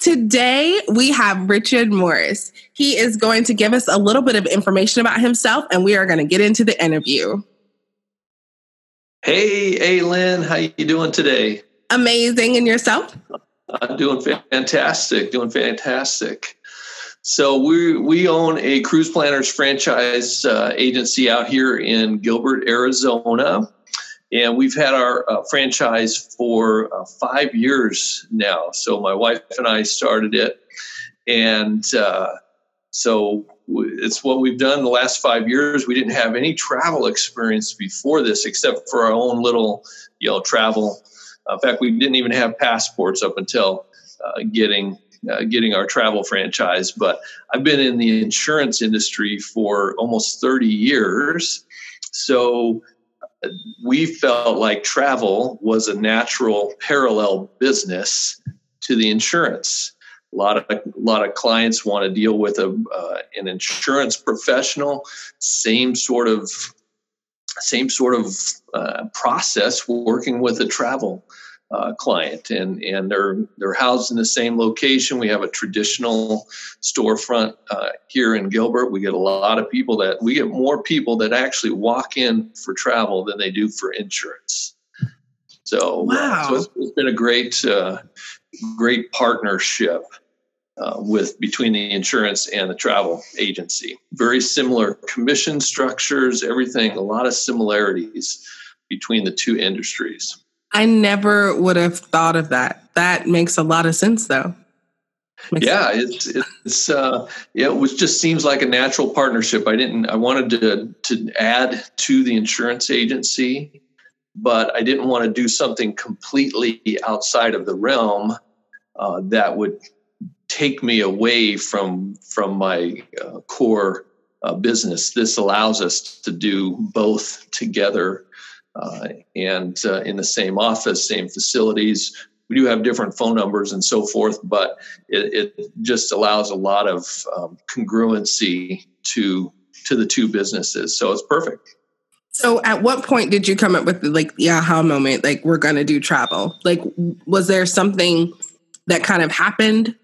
Today we have Richard Morris. He is going to give us a little bit of information about himself and we are going to get into the interview. Hey, Lynn, how are you doing today? Amazing. And yourself? I'm doing fantastic, doing fantastic. So we we own a cruise planners franchise uh, agency out here in Gilbert, Arizona and we've had our uh, franchise for uh, five years now. So my wife and I started it, and uh, so it's what we've done the last five years. We didn't have any travel experience before this, except for our own little, you know, travel. in fact, we didn't even have passports up until uh, getting uh, getting our travel franchise. But I've been in the insurance industry for almost 30 years. So we felt like travel was a natural parallel business to the insurance. A lot of a lot of clients want to deal with a uh, an insurance professional. Same sort of same sort of uh, process working with a travel uh, client, and and they're they're housed in the same location. We have a traditional storefront uh, here in Gilbert. We get a lot of people that we get more people that actually walk in for travel than they do for insurance. So, wow. Uh, so it's, it's been a great uh, great partnership. Uh, with between the insurance and the travel agency, very similar commission structures, everything, a lot of similarities between the two industries. I never would have thought of that. That makes a lot of sense, though. Makes yeah, sense. it's it's uh, yeah, it was just seems like a natural partnership. I didn't. I wanted to to add to the insurance agency, but I didn't want to do something completely outside of the realm uh, that would take me away from from my uh, core uh, business. This allows us to do both together uh, and uh, in the same office, same facilities. We do have different phone numbers and so forth, but it, it just allows a lot of um, congruency to to the two businesses. So it's perfect. So, at what point did you come up with the like the aha moment? Like, we're going to do travel. Like, was there something that kind of happened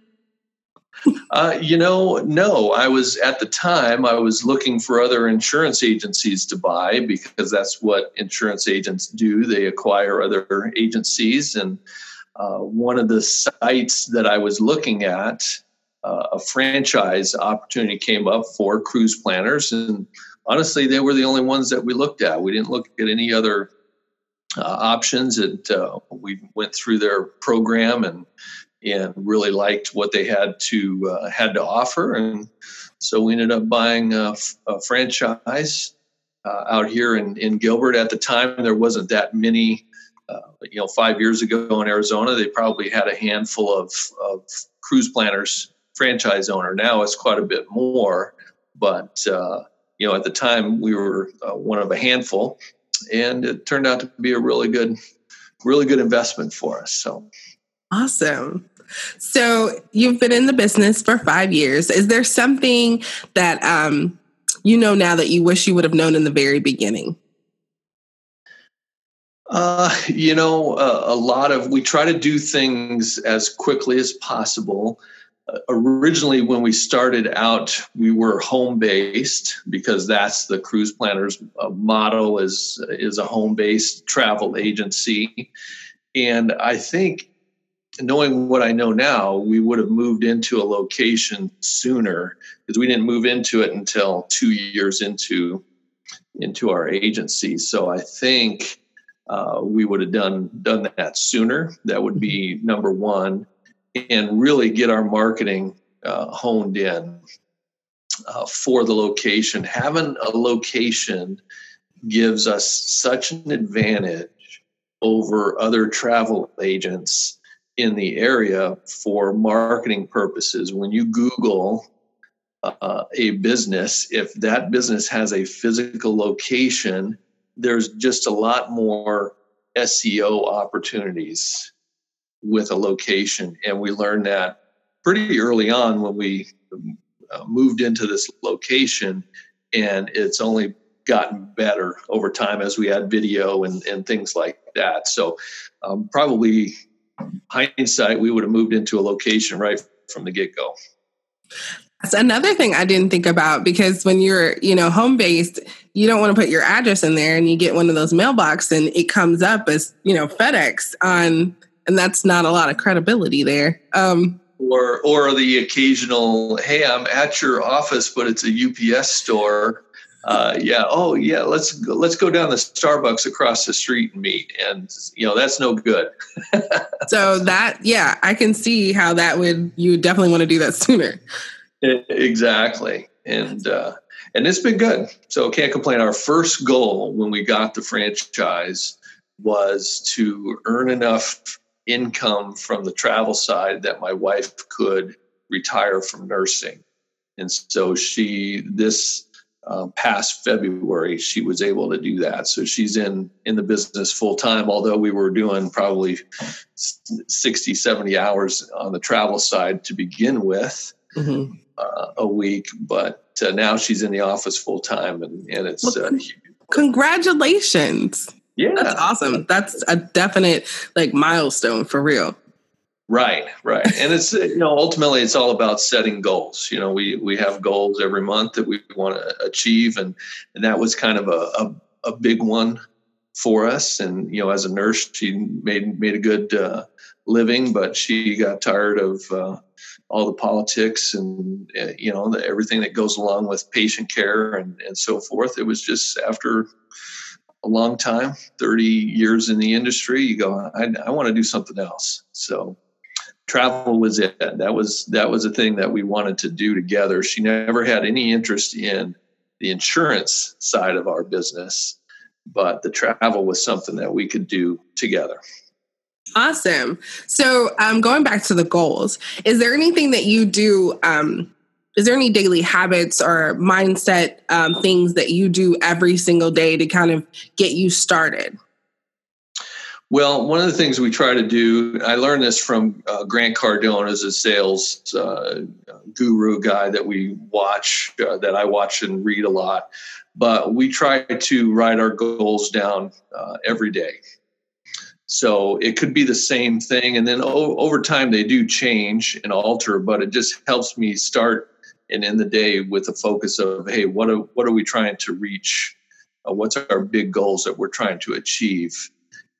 uh, you know, no. I was at the time I was looking for other insurance agencies to buy because that's what insurance agents do. They acquire other agencies, and uh, one of the sites that I was looking at, uh, a franchise opportunity came up for cruise planners, and honestly, they were the only ones that we looked at. We didn't look at any other uh, options. And uh, we went through their program and and really liked what they had to uh, had to offer, and so we ended up buying a, a franchise uh, out here in, in Gilbert. At the time, there wasn't that many. Uh, you know, five years ago in Arizona, they probably had a handful of, of cruise planners franchise owner. Now it's quite a bit more, but uh, you know, at the time we were uh, one of a handful, and it turned out to be a really good, really good investment for us. So awesome. So you've been in the business for five years. Is there something that um, you know now that you wish you would have known in the very beginning? Uh, you know, uh, a lot of we try to do things as quickly as possible. Uh, originally, when we started out, we were home based because that's the cruise planners uh, model is is a home based travel agency, and I think knowing what I know now, we would have moved into a location sooner because we didn't move into it until two years into into our agency. So I think uh, we would have done done that sooner. That would be number one, and really get our marketing uh, honed in uh, for the location. Having a location gives us such an advantage over other travel agents in the area for marketing purposes. When you Google uh, a business, if that business has a physical location, there's just a lot more SEO opportunities with a location. And we learned that pretty early on when we uh, moved into this location, and it's only gotten better over time as we add video and, and things like that. So, um, probably hindsight, we would have moved into a location right from the get go. That's another thing I didn't think about because when you're, you know, home based, you don't want to put your address in there and you get one of those mailbox and it comes up as, you know, FedEx on and that's not a lot of credibility there. Um or or the occasional, hey, I'm at your office, but it's a UPS store. Uh, yeah, oh yeah, let's go, let's go down the Starbucks across the street and meet, and you know that's no good. so that yeah, I can see how that would you definitely want to do that sooner. Exactly, and uh, and it's been good. So can't complain. Our first goal when we got the franchise was to earn enough income from the travel side that my wife could retire from nursing. And so she, this uh, past February, she was able to do that. So she's in in the business full time. Although we were doing probably 60, 70 hours on the travel side to begin with mm-hmm. uh, a week, but uh, now she's in the office full time, and and it's well, uh, congratulations. Yeah. That's awesome. That's a definite like milestone for real. Right, right. And it's you know ultimately it's all about setting goals. You know, we we have goals every month that we want to achieve and and that was kind of a a, a big one for us and you know as a nurse she made made a good uh, living but she got tired of uh, all the politics and uh, you know the, everything that goes along with patient care and, and so forth it was just after a long time 30 years in the industry you go i, I want to do something else so travel was it. That was that was a thing that we wanted to do together. She never had any interest in the insurance side of our business but the travel was something that we could do together. Awesome. So um, going back to the goals is there anything that you do um, is there any daily habits or mindset um, things that you do every single day to kind of get you started? Well, one of the things we try to do, I learned this from uh, Grant Cardone as a sales uh, guru guy that we watch, uh, that I watch and read a lot. But we try to write our goals down uh, every day. So it could be the same thing. And then o- over time, they do change and alter, but it just helps me start and end the day with a focus of hey what are what are we trying to reach uh, what's our big goals that we're trying to achieve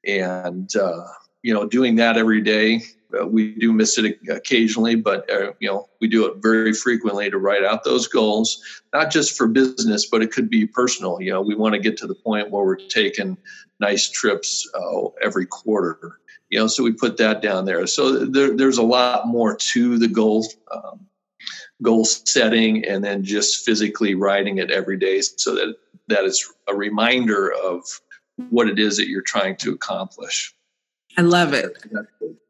and uh, you know doing that every day uh, we do miss it occasionally but uh, you know we do it very frequently to write out those goals not just for business but it could be personal. You know we want to get to the point where we're taking nice trips uh, every quarter you know so we put that down there. So there, there's a lot more to the goal um, goal setting and then just physically writing it every day so that that is a reminder of what it is that you're trying to accomplish. I love it.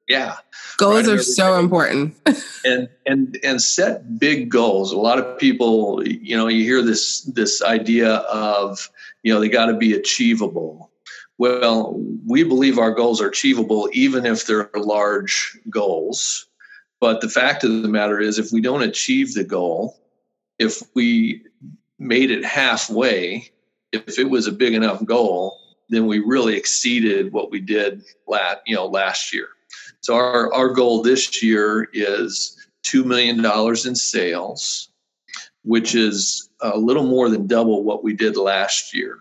Yeah. Goals are so important. and and and set big goals. A lot of people, you know, you hear this this idea of, you know, they got to be achievable. Well, we believe our goals are achievable even if they're large goals. But the fact of the matter is, if we don't achieve the goal, if we made it halfway, if it was a big enough goal, then we really exceeded what we did last, you know, last year. So our, our goal this year is $2 million in sales, which is a little more than double what we did last year.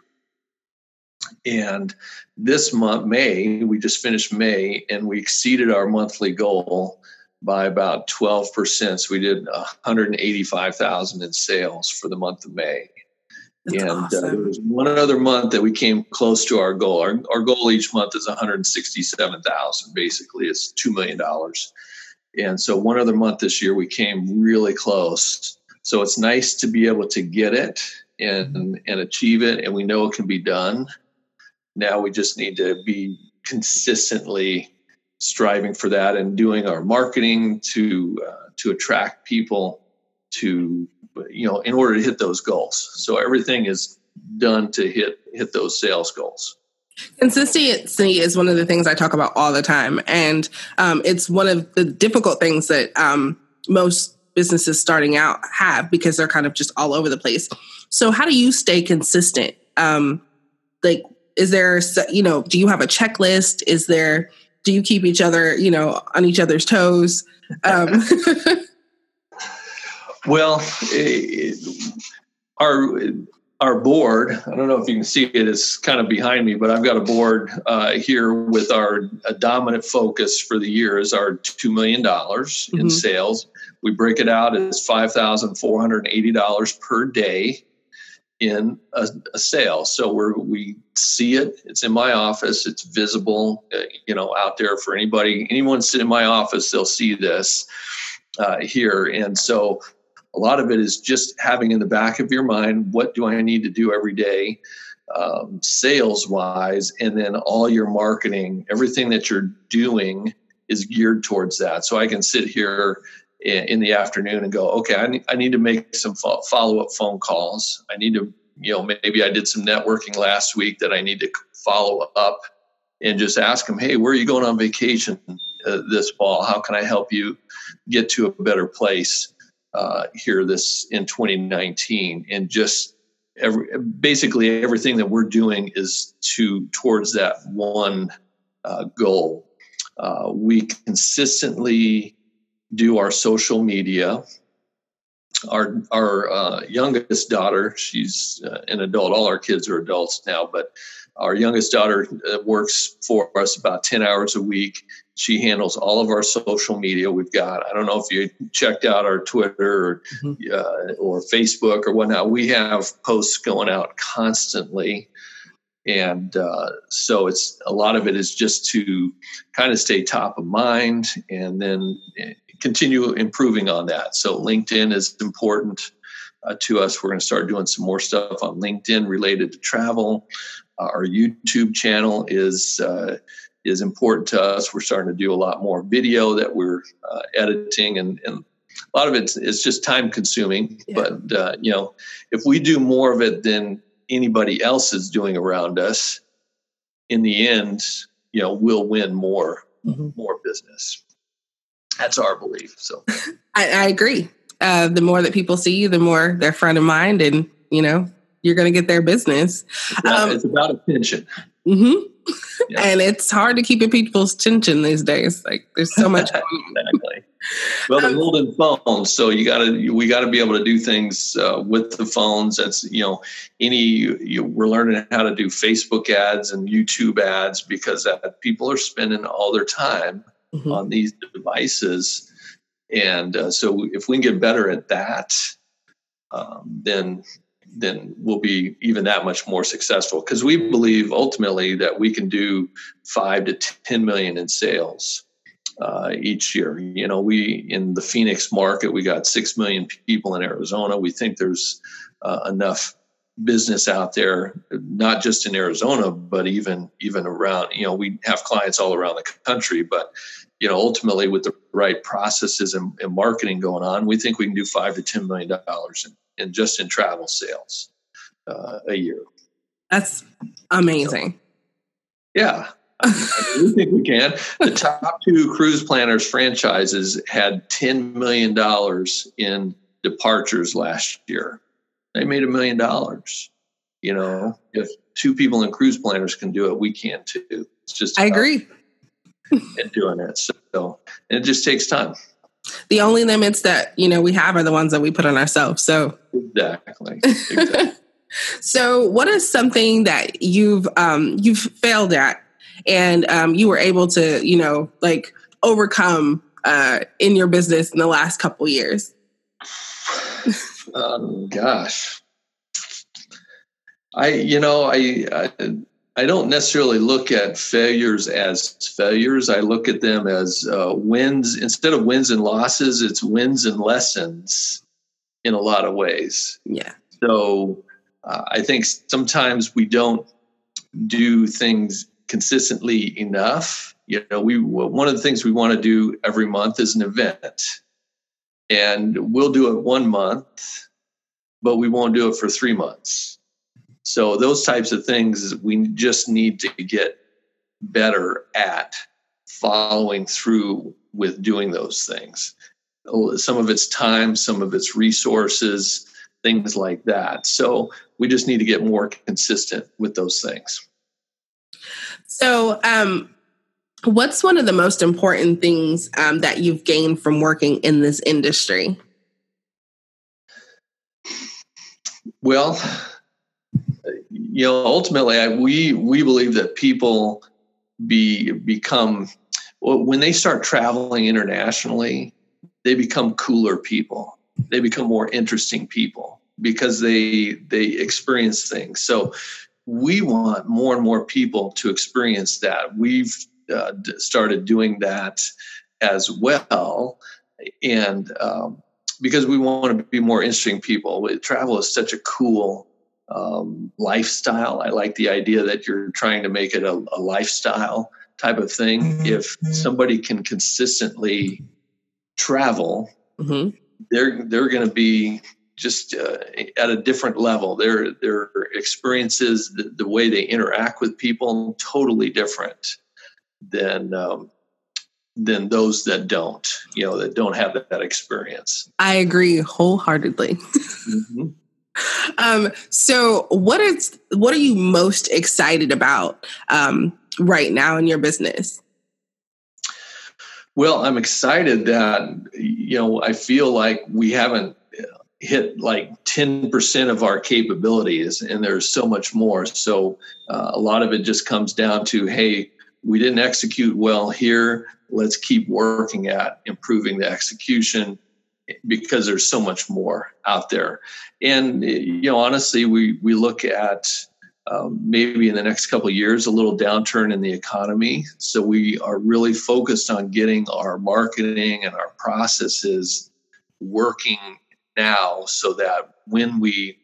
And this month, May, we just finished May and we exceeded our monthly goal by about 12%. So we did 185,000 in sales for the month of May. That's and awesome. uh, there was one other month that we came close to our goal. Our, our goal each month is 167,000. Basically, it's $2 million. And so one other month this year, we came really close. So it's nice to be able to get it and, and achieve it. And we know it can be done. Now we just need to be consistently striving for that and doing our marketing to uh, to attract people to you know in order to hit those goals so everything is done to hit hit those sales goals Consistency is one of the things I talk about all the time. And um, it's one of the difficult things that um, most businesses starting out have because they're kind of just all over the place. So, how do you stay consistent? Um, like, is there, you know, do you have a checklist? Is there, do you keep each other, you know, on each other's toes? Um, well, it, our our board, I don't know if you can see it, it's kind of behind me, but I've got a board uh, here with our dominant focus for the year is our $2 million mm-hmm. in sales. We break it out as $5,480 per day in a, a, sale. So we we see it. It's in my office. It's visible, uh, you know, out there for anybody. Anyone sitting in my office, they'll see this uh, here. And so a lot of it is just having in the back of your mind what do i need to do every day um, sales wise and then all your marketing everything that you're doing is geared towards that. So i can sit here in the afternoon and go okay i need, I need to make some follow-up phone calls. I need to you know maybe i did some networking last week that i need to follow up and just ask them hey where are you going on vacation uh, this fall? How can i help you get to a better place uh, here this in 2019 and just every basically everything that we're doing is to towards that one uh, goal. Uh, we consistently do our social media. Our our uh, youngest daughter she's uh, an adult. All our kids are adults now but our youngest daughter uh, works for us about 10 hours a week. She handles all of our social media. We've got, I don't know if you checked out our Twitter or, mm-hmm. uh, or Facebook or whatnot. We have posts going out constantly. And uh, so it's a lot of it is just to kind of stay top of mind and then eh, continue improving on that. So LinkedIn is important. Uh, to us. We're going to start doing some more stuff on LinkedIn related to travel. Uh, our YouTube channel is uh, is important to us. We're starting to do a lot more video that we're uh, editing, and, and a lot of it is just time consuming. Yeah. But uh, you know, if we do more of it than anybody else is doing around us, in the end, you know, we'll win more mm-hmm. more business. That's our belief. So, I, I agree. Uh, the more that people see you, the more they're front of mind, and you know, you're going to get their business. It's about, um, it's about attention. Mm-hmm. Yeah. and it's hard to keep people's attention these days. Like there's so much. exactly. Well, the golden um, phones. So you got to we got to be able to do things uh, with the phones. That's you know any you, we're learning how to do Facebook ads and YouTube ads because that people are spending all their time mm-hmm. on these devices, and uh, so if we can get better at that, um, then then we'll be even that much more successful because we believe ultimately that we can do five to 10 million in sales uh, each year. You know, we in the Phoenix market, we got 6 million people in Arizona. We think there's uh, enough business out there not just in Arizona but even even around you know we have clients all around the country but you know ultimately with the right processes and, and marketing going on we think we can do 5 to 10 million dollars in in just in travel sales uh, a year. That's amazing. So, yeah, I we think we can. The top two cruise planners franchises had $10 million in departures last year. They made a million dollars. You know, if two people in cruise planners can do it, we can too. It's just I agree. and doing it. So and it just takes time the only limits that you know we have are the ones that we put on ourselves so exactly, exactly. so what is something that you've um, you've failed at and um, you were able to you know like overcome uh, in your business in the last couple years um, gosh i you know I, I I don't necessarily look at failures as failures. I look at them as uh, wins. Instead of wins and losses, it's wins and lessons in a lot of ways. Yeah. So uh, I think sometimes we don't do things consistently enough. You know, we one of the things we want to do every month is an event. and we'll do it one month, but we won't do it for three months. So those types of things we just need to get better at following through with doing those things. Some of it's time, some of it's resources, things like that. So we just need to get more consistent with those things. So, um, what's one of the most important things um, that you've gained from working in this industry? Well, you know, ultimately, I, we we believe that people be become when they start traveling internationally, they become cooler people. They become more interesting people because they they experience things. So we want more and more people to experience that. We've uh, started doing that as well, and um, because we want to be more interesting people. Travel is such a cool um, lifestyle. I like the idea that you're trying to make it a, a lifestyle type of thing. Mm-hmm. If somebody can consistently travel, mm-hmm. they're they're going to be just uh, at a different level. Their their experiences, the, the, way they interact with people, totally different than um, than those that don't. You know, that don't have that, that experience. I agree wholeheartedly. mm-hmm. um, so, what is what are you most excited about um, right now in your business? Well, I'm excited that you know I feel like we haven't hit like 10% of our capabilities and there's so much more. So uh, a lot of it just comes down to hey we didn't execute well here. Let's keep working at improving the execution because there's so much more out there. And you know honestly we we look at um, maybe in the next couple years a little downturn in the economy. So we are really focused on getting our marketing and our processes working now so that when we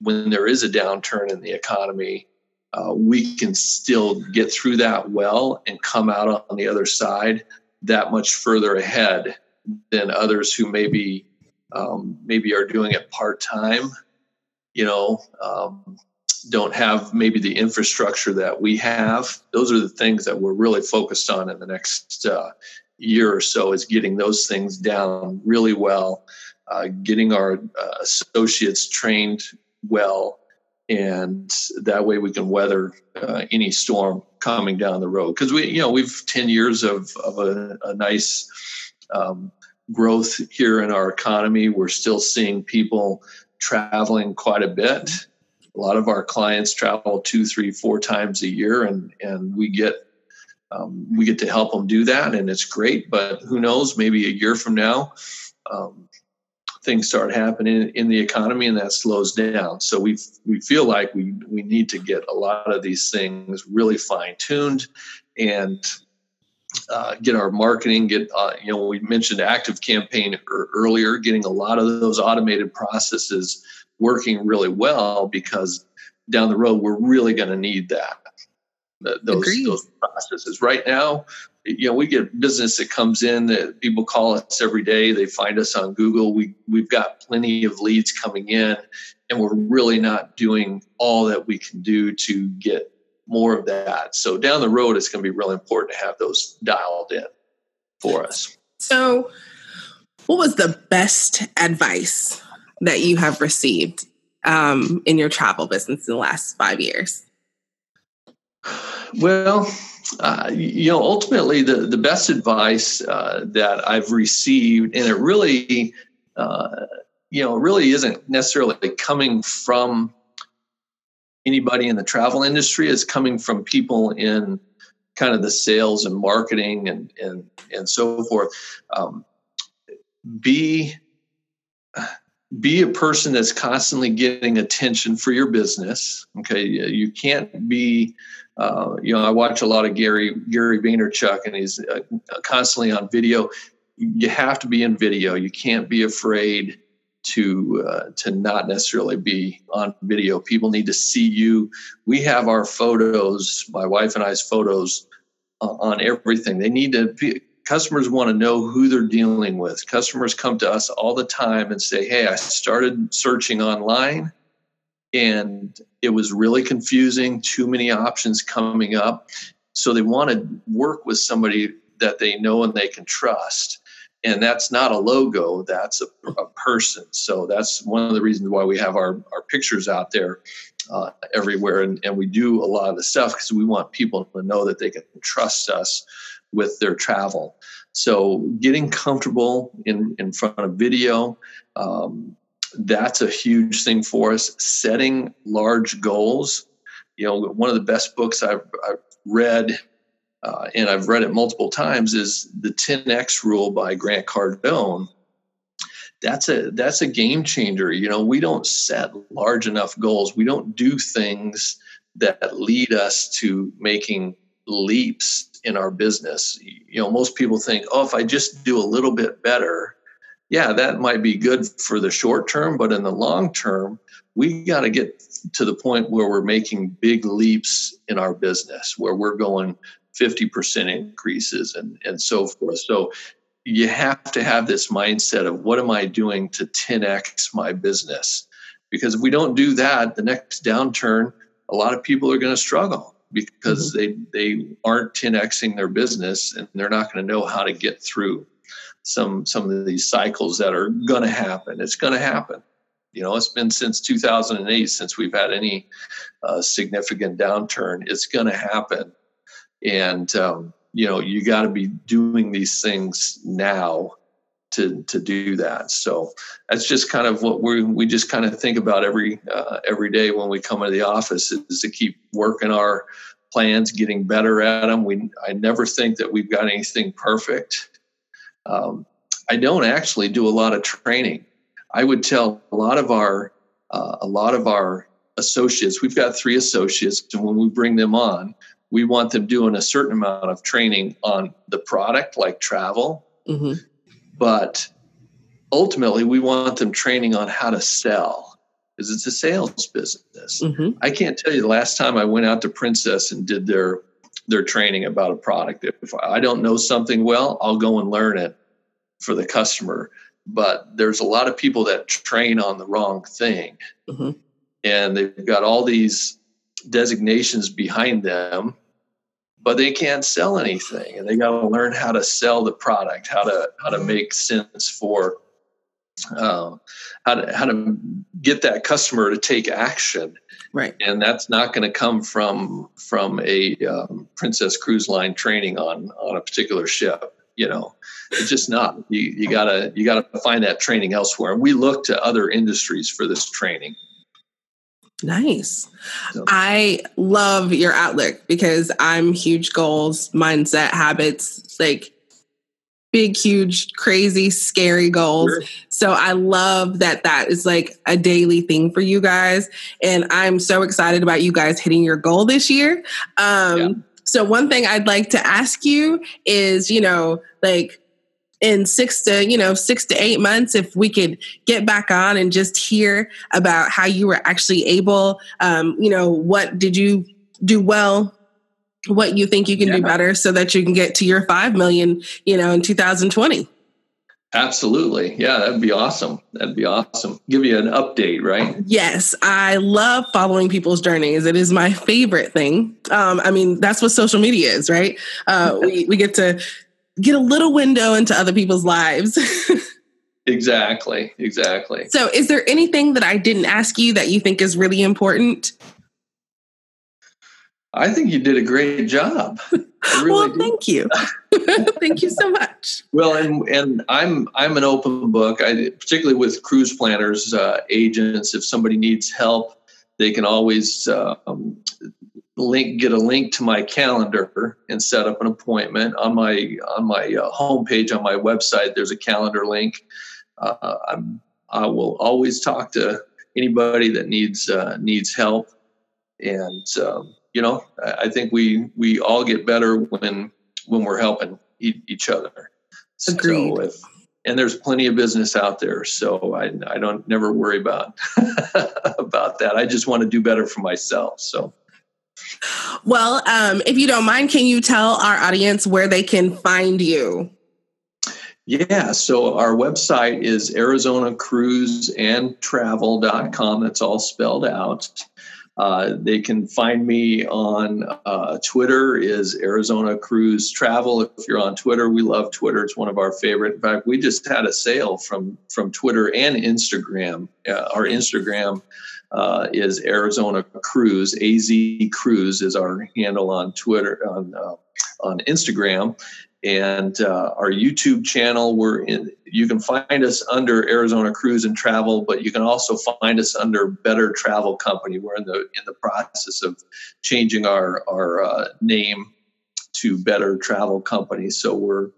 when there is a downturn in the economy uh, we can still get through that well and come out on the other side that much further ahead than others who maybe um, maybe are doing it part time you know um, don't have maybe the infrastructure that we have those are the things that we're really focused on in the next uh, year or so is getting those things down really well uh, getting our uh, associates trained well, and that way we can weather uh, any storm coming down the road. Because we, you know, we've ten years of of a, a nice um, growth here in our economy. We're still seeing people traveling quite a bit. A lot of our clients travel two, three, four times a year, and and we get um, we get to help them do that, and it's great. But who knows? Maybe a year from now, um, things start happening in the economy and that slows down. So we we feel like we we need to get a lot of these things really fine tuned and uh, get our marketing. Get uh, you know we mentioned active campaign earlier, getting a lot of those automated processes working really well because down the road we're really going to need that. Those, those processes. Right now you know we get business that comes in that people call us every day. They find us on google. We we've got plenty of leads coming in and we're really not doing all that we can do to get more of that. So down the road it's going to be really important to have those dialed in for us. So what was the best advice that you have received um, in your travel business in the last five years well uh, you know, ultimately, the, the best advice uh, that I've received, and it really, uh, you know, really isn't necessarily coming from anybody in the travel industry, is coming from people in kind of the sales and marketing and and and so forth. Um, be be a person that's constantly getting attention for your business. Okay, you can't be uh, you know, I watch a lot of Gary Gary Vaynerchuk, and he's uh, constantly on video. You have to be in video. You can't be afraid to uh, to not necessarily be on video. People need to see you. We have our photos, my wife and I's photos, uh, on everything. They need to be, customers want to know who they're dealing with. Customers come to us all the time and say, Hey, I started searching online and it was really confusing, too many options coming up. So they want to work with somebody that they know and they can trust. And that's not a logo, that's a, a person. So that's one of the reasons why we have our, our pictures out there uh, everywhere. And, and we do a lot of the stuff because we want people to know that they can trust us with their travel. So getting comfortable in, in front of video, um, that's a huge thing for us. Setting large goals. You know, one of the best books I've, I've read, uh, and I've read it multiple times, is the 10x rule by Grant Cardone. That's a that's a game changer. You know, we don't set large enough goals. We don't do things that lead us to making leaps in our business. You know, most people think, oh, if I just do a little bit better, yeah, that might be good for the short term, but in the long term, we got to get to the point where we're making big leaps in our business, where we're going 50% increases and, and so forth. So you have to have this mindset of what am I doing to 10x my business? Because if we don't do that, the next downturn, a lot of people are going to struggle because mm-hmm. they they aren't 10xing their business and they're not going to know how to get through some some of these cycles that are going to happen. It's going to happen. You know, it's been since 2008 since we've had any uh, significant downturn. It's going to happen, and um, you know, you got to be doing these things now to to do that. So that's just kind of what we we just kind of think about every uh, every day when we come into the office is to keep working our plans, getting better at them. We I never think that we've got anything perfect. Um, I don't actually do a lot of training. I would tell a lot of our uh, a lot of our associates. We've got three associates, and when we bring them on, we want them doing a certain amount of training on the product, like travel. Mm-hmm. But ultimately, we want them training on how to sell because it's a sales business. Mm-hmm. I can't tell you the last time I went out to Princess and did their their training about a product. If I don't know something well, I'll go and learn it for the customer. But there's a lot of people that train on the wrong thing. Mm-hmm. And they've got all these designations behind them, but they can't sell anything. And they got to learn how to sell the product, how to how to make sense for uh, how to how to get that customer to take action. Right. And that's not going to come from from a um, princess cruise line training on on a particular ship you know? It's just not. You, you gotta you gotta find that training elsewhere. And we look to other industries for this training Nice. So. I love your outlook because I'm huge goals, mindset, habits, like big, huge, crazy, scary goals. Sure. So I love that that is like a daily thing for you guys. And I'm so excited about you guys hitting your goal this year. Um, yeah. So, one thing I'd like to ask you is, you know, like, in six to you know six to eight months if we could get back on and just hear about how you were actually able um, you know what did you do well? What you think you can yeah. do better so that you can get to your 5 million you know in 2020 absolutely. Yeah that'd be awesome. That'd be awesome. Give you an update right? Yes i love following people's journeys. It is my favorite thing. Um, i mean that's what social media is right? Uh, we, we get to get a little window into other people's lives exactly exactly so is there anything that i didn't ask you that you think is really important I think you did a great job. Really well, thank you. thank you so much. Well, and and I'm I'm an open book. I particularly with cruise planners uh, agents. If somebody needs help, they can always um, link get a link to my calendar and set up an appointment on my on my uh, homepage on my website. There's a calendar link. Uh, I'm I will always talk to anybody that needs uh, needs help and. Um, you know, I think we we all get better when when we're helping each other. Agreed. So if, and there's plenty of business out there, so I I don't never worry about about that. I just want to do better for myself. So. Well, um, if you don't mind, can you tell our audience where they can find you? Yeah, so our website is arizonacruiseandtravel.com. It's all spelled out. Uh, they can find me on uh, Twitter is Arizona Cruise Travel. If you're on Twitter, we love Twitter. It's one of our favorite. In fact, we just had a sale from from Twitter and Instagram. Uh, our Instagram uh, is Arizona Cruise. AZ Cruise is our handle on Twitter on uh, on Instagram, and uh, our YouTube channel. We're in. You can find us under Arizona Cruise and Travel, but you can also find us under Better Travel Company. We're in the in the process of changing our our uh, name to Better Travel Company. So we're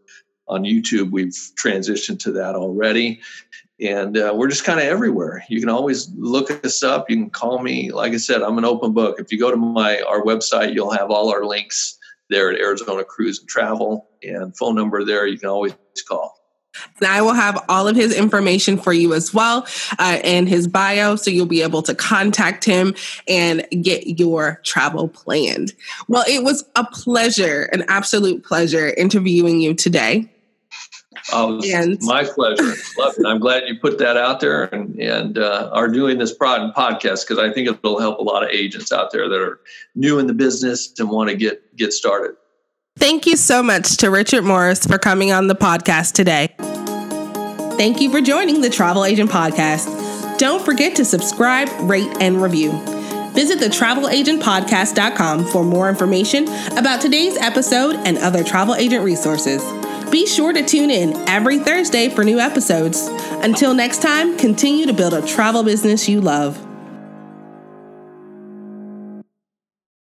on YouTube. We've transitioned to that already, and uh, we're just kind of everywhere. You can always look us up. You can call me. Like I said, I'm an open book. If you go to my our website, you'll have all our links there at Arizona Cruise and Travel and phone number there. You can always call. And I will have all of his information for you as well uh, and his bio, so you'll be able to contact him and get your travel planned. Well, it was a pleasure, an absolute pleasure interviewing you today. Oh, and my pleasure. Love it. I'm glad you put that out there and and uh, are doing this prod podcast because I think it'll help a lot of agents out there that are new in the business and want to get get started. Thank you so much to Richard Morris for coming on the podcast today. Thank you for joining the Travel Agent Podcast. Don't forget to subscribe, rate, and review. Visit the travelagentpodcast.com for more information about today's episode and other travel agent resources. Be sure to tune in every Thursday for new episodes. Until next time, continue to build a travel business you love.